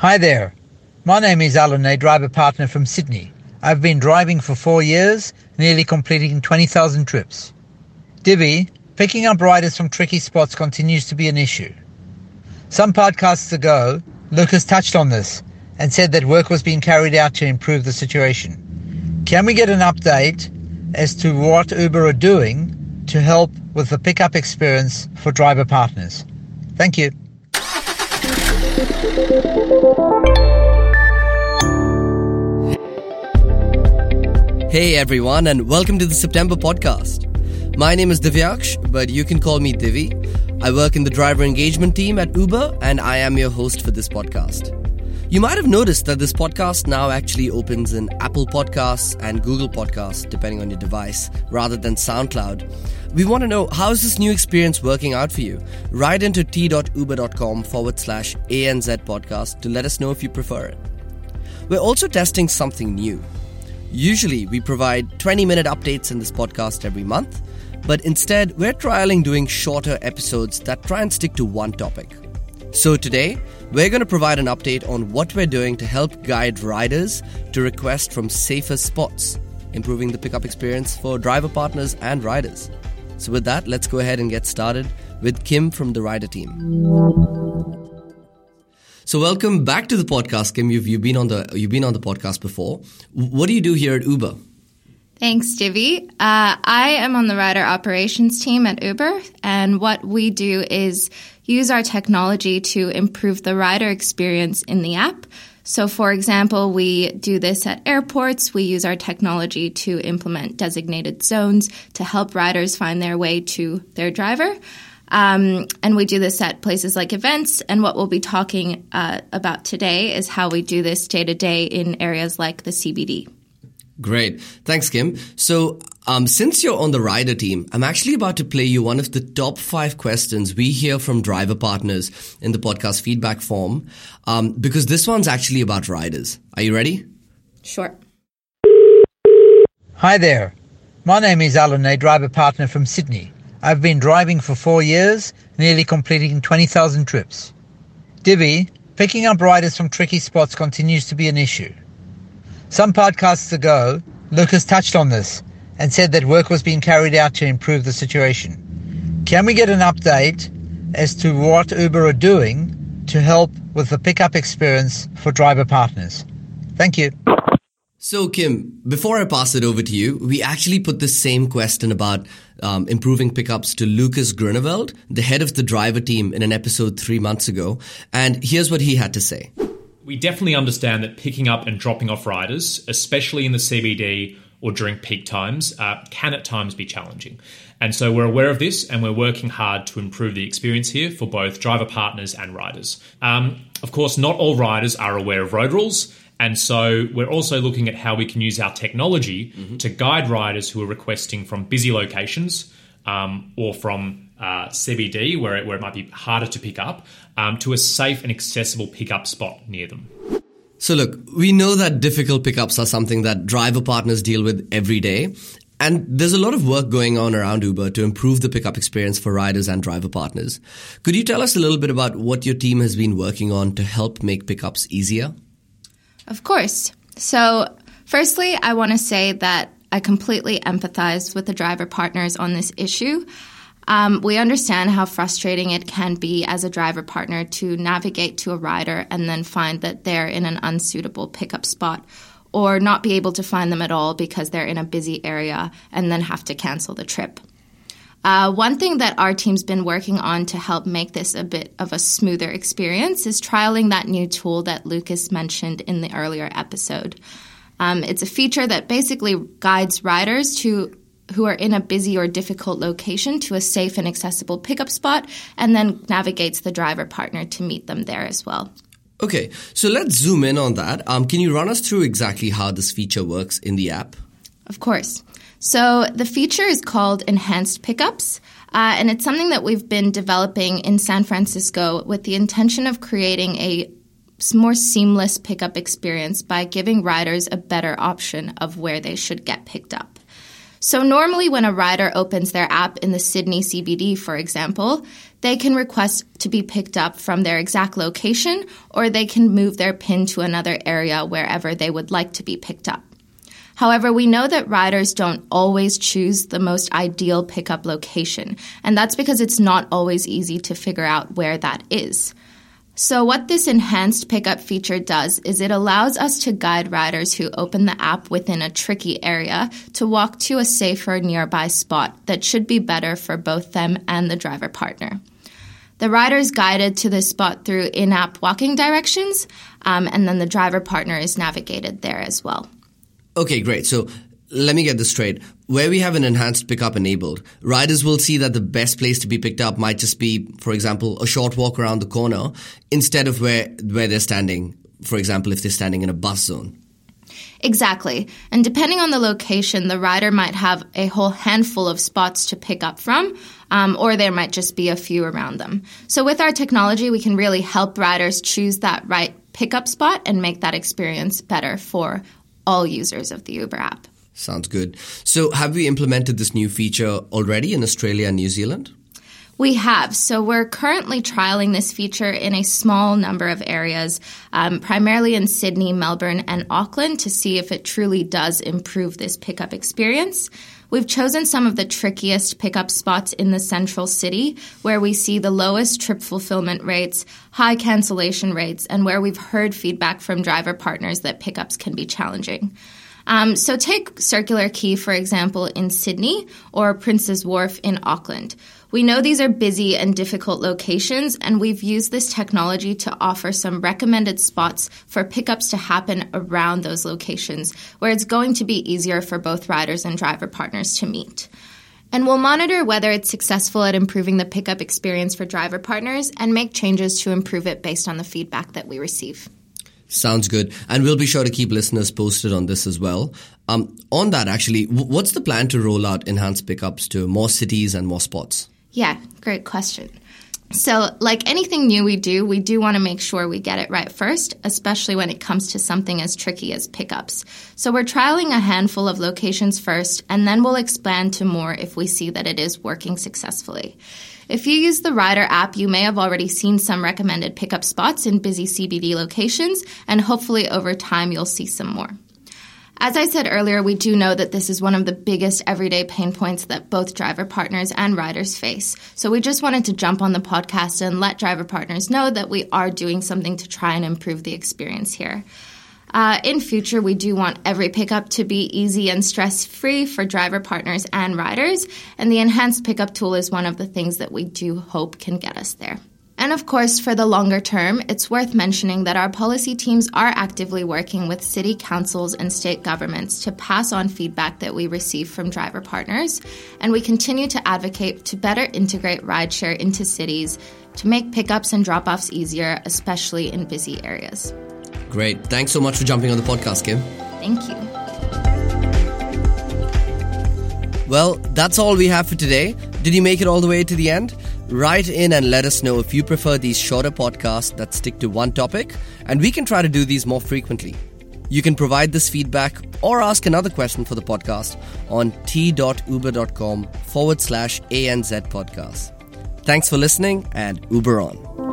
Hi there. My name is Alan, a driver partner from Sydney. I've been driving for four years, nearly completing 20,000 trips. Divi, picking up riders from tricky spots continues to be an issue. Some podcasts ago, Lucas touched on this and said that work was being carried out to improve the situation. Can we get an update as to what Uber are doing to help with the pickup experience for driver partners? Thank you. Hey everyone, and welcome to the September podcast. My name is Divyaksh, but you can call me Divi. I work in the driver engagement team at Uber, and I am your host for this podcast. You might have noticed that this podcast now actually opens in Apple Podcasts and Google Podcasts, depending on your device, rather than SoundCloud. We want to know how is this new experience working out for you? Write into t.uber.com forward slash ANZ podcast to let us know if you prefer it. We're also testing something new. Usually, we provide 20 minute updates in this podcast every month, but instead, we're trialing doing shorter episodes that try and stick to one topic. So, today, we're going to provide an update on what we're doing to help guide riders to request from safer spots, improving the pickup experience for driver partners and riders. So, with that, let's go ahead and get started with Kim from the rider team. So welcome back to the podcast, Kim. You've, you've been on the you've been on the podcast before. What do you do here at Uber? Thanks, Divi. Uh, I am on the rider operations team at Uber, and what we do is use our technology to improve the rider experience in the app. So, for example, we do this at airports. We use our technology to implement designated zones to help riders find their way to their driver. Um, and we do this at places like events. And what we'll be talking uh, about today is how we do this day to day in areas like the CBD. Great. Thanks, Kim. So, um, since you're on the rider team, I'm actually about to play you one of the top five questions we hear from driver partners in the podcast feedback form, um, because this one's actually about riders. Are you ready? Sure. Hi there. My name is Alan, a driver partner from Sydney. I've been driving for four years, nearly completing 20,000 trips. Divi, picking up riders from tricky spots continues to be an issue. Some podcasts ago, Lucas touched on this and said that work was being carried out to improve the situation. Can we get an update as to what Uber are doing to help with the pickup experience for driver partners? Thank you. So, Kim, before I pass it over to you, we actually put the same question about um, improving pickups to Lucas Groeneveld, the head of the driver team, in an episode three months ago. And here's what he had to say. We definitely understand that picking up and dropping off riders, especially in the CBD or during peak times, uh, can at times be challenging. And so we're aware of this and we're working hard to improve the experience here for both driver partners and riders. Um, of course, not all riders are aware of road rules and so we're also looking at how we can use our technology mm-hmm. to guide riders who are requesting from busy locations um, or from uh, CBD, where it, where it might be harder to pick up, um, to a safe and accessible pickup spot near them. So, look, we know that difficult pickups are something that driver partners deal with every day. And there's a lot of work going on around Uber to improve the pickup experience for riders and driver partners. Could you tell us a little bit about what your team has been working on to help make pickups easier? Of course. So, firstly, I want to say that I completely empathize with the driver partners on this issue. Um, we understand how frustrating it can be as a driver partner to navigate to a rider and then find that they're in an unsuitable pickup spot or not be able to find them at all because they're in a busy area and then have to cancel the trip. Uh, one thing that our team's been working on to help make this a bit of a smoother experience is trialing that new tool that Lucas mentioned in the earlier episode. Um, it's a feature that basically guides riders to who are in a busy or difficult location to a safe and accessible pickup spot and then navigates the driver partner to meet them there as well. Okay, so let's zoom in on that. Um, can you run us through exactly how this feature works in the app? Of course. So the feature is called Enhanced Pickups. Uh, and it's something that we've been developing in San Francisco with the intention of creating a more seamless pickup experience by giving riders a better option of where they should get picked up. So, normally, when a rider opens their app in the Sydney CBD, for example, they can request to be picked up from their exact location or they can move their PIN to another area wherever they would like to be picked up. However, we know that riders don't always choose the most ideal pickup location, and that's because it's not always easy to figure out where that is. So, what this enhanced pickup feature does is it allows us to guide riders who open the app within a tricky area to walk to a safer nearby spot that should be better for both them and the driver partner. The rider is guided to this spot through in app walking directions, um, and then the driver partner is navigated there as well. Okay, great. So let me get this straight. Where we have an enhanced pickup enabled, riders will see that the best place to be picked up might just be, for example, a short walk around the corner instead of where, where they're standing. For example, if they're standing in a bus zone. Exactly. And depending on the location, the rider might have a whole handful of spots to pick up from, um, or there might just be a few around them. So with our technology, we can really help riders choose that right pickup spot and make that experience better for all users of the Uber app. Sounds good. So, have we implemented this new feature already in Australia and New Zealand? We have. So we're currently trialing this feature in a small number of areas, um, primarily in Sydney, Melbourne, and Auckland, to see if it truly does improve this pickup experience. We've chosen some of the trickiest pickup spots in the central city where we see the lowest trip fulfillment rates, high cancellation rates, and where we've heard feedback from driver partners that pickups can be challenging. Um, so take Circular Quay, for example, in Sydney or Prince's Wharf in Auckland. We know these are busy and difficult locations, and we've used this technology to offer some recommended spots for pickups to happen around those locations where it's going to be easier for both riders and driver partners to meet. And we'll monitor whether it's successful at improving the pickup experience for driver partners and make changes to improve it based on the feedback that we receive. Sounds good. And we'll be sure to keep listeners posted on this as well. Um, on that, actually, what's the plan to roll out enhanced pickups to more cities and more spots? Yeah, great question. So, like anything new we do, we do want to make sure we get it right first, especially when it comes to something as tricky as pickups. So, we're trialing a handful of locations first, and then we'll expand to more if we see that it is working successfully. If you use the Rider app, you may have already seen some recommended pickup spots in busy CBD locations, and hopefully over time you'll see some more. As I said earlier, we do know that this is one of the biggest everyday pain points that both driver partners and riders face. So we just wanted to jump on the podcast and let driver partners know that we are doing something to try and improve the experience here. Uh, in future, we do want every pickup to be easy and stress free for driver partners and riders, and the enhanced pickup tool is one of the things that we do hope can get us there. And of course, for the longer term, it's worth mentioning that our policy teams are actively working with city councils and state governments to pass on feedback that we receive from driver partners. And we continue to advocate to better integrate rideshare into cities to make pickups and drop offs easier, especially in busy areas. Great. Thanks so much for jumping on the podcast, Kim. Thank you. Well, that's all we have for today. Did you make it all the way to the end? Write in and let us know if you prefer these shorter podcasts that stick to one topic, and we can try to do these more frequently. You can provide this feedback or ask another question for the podcast on t.uber.com forward slash ANZ podcast. Thanks for listening and Uber on.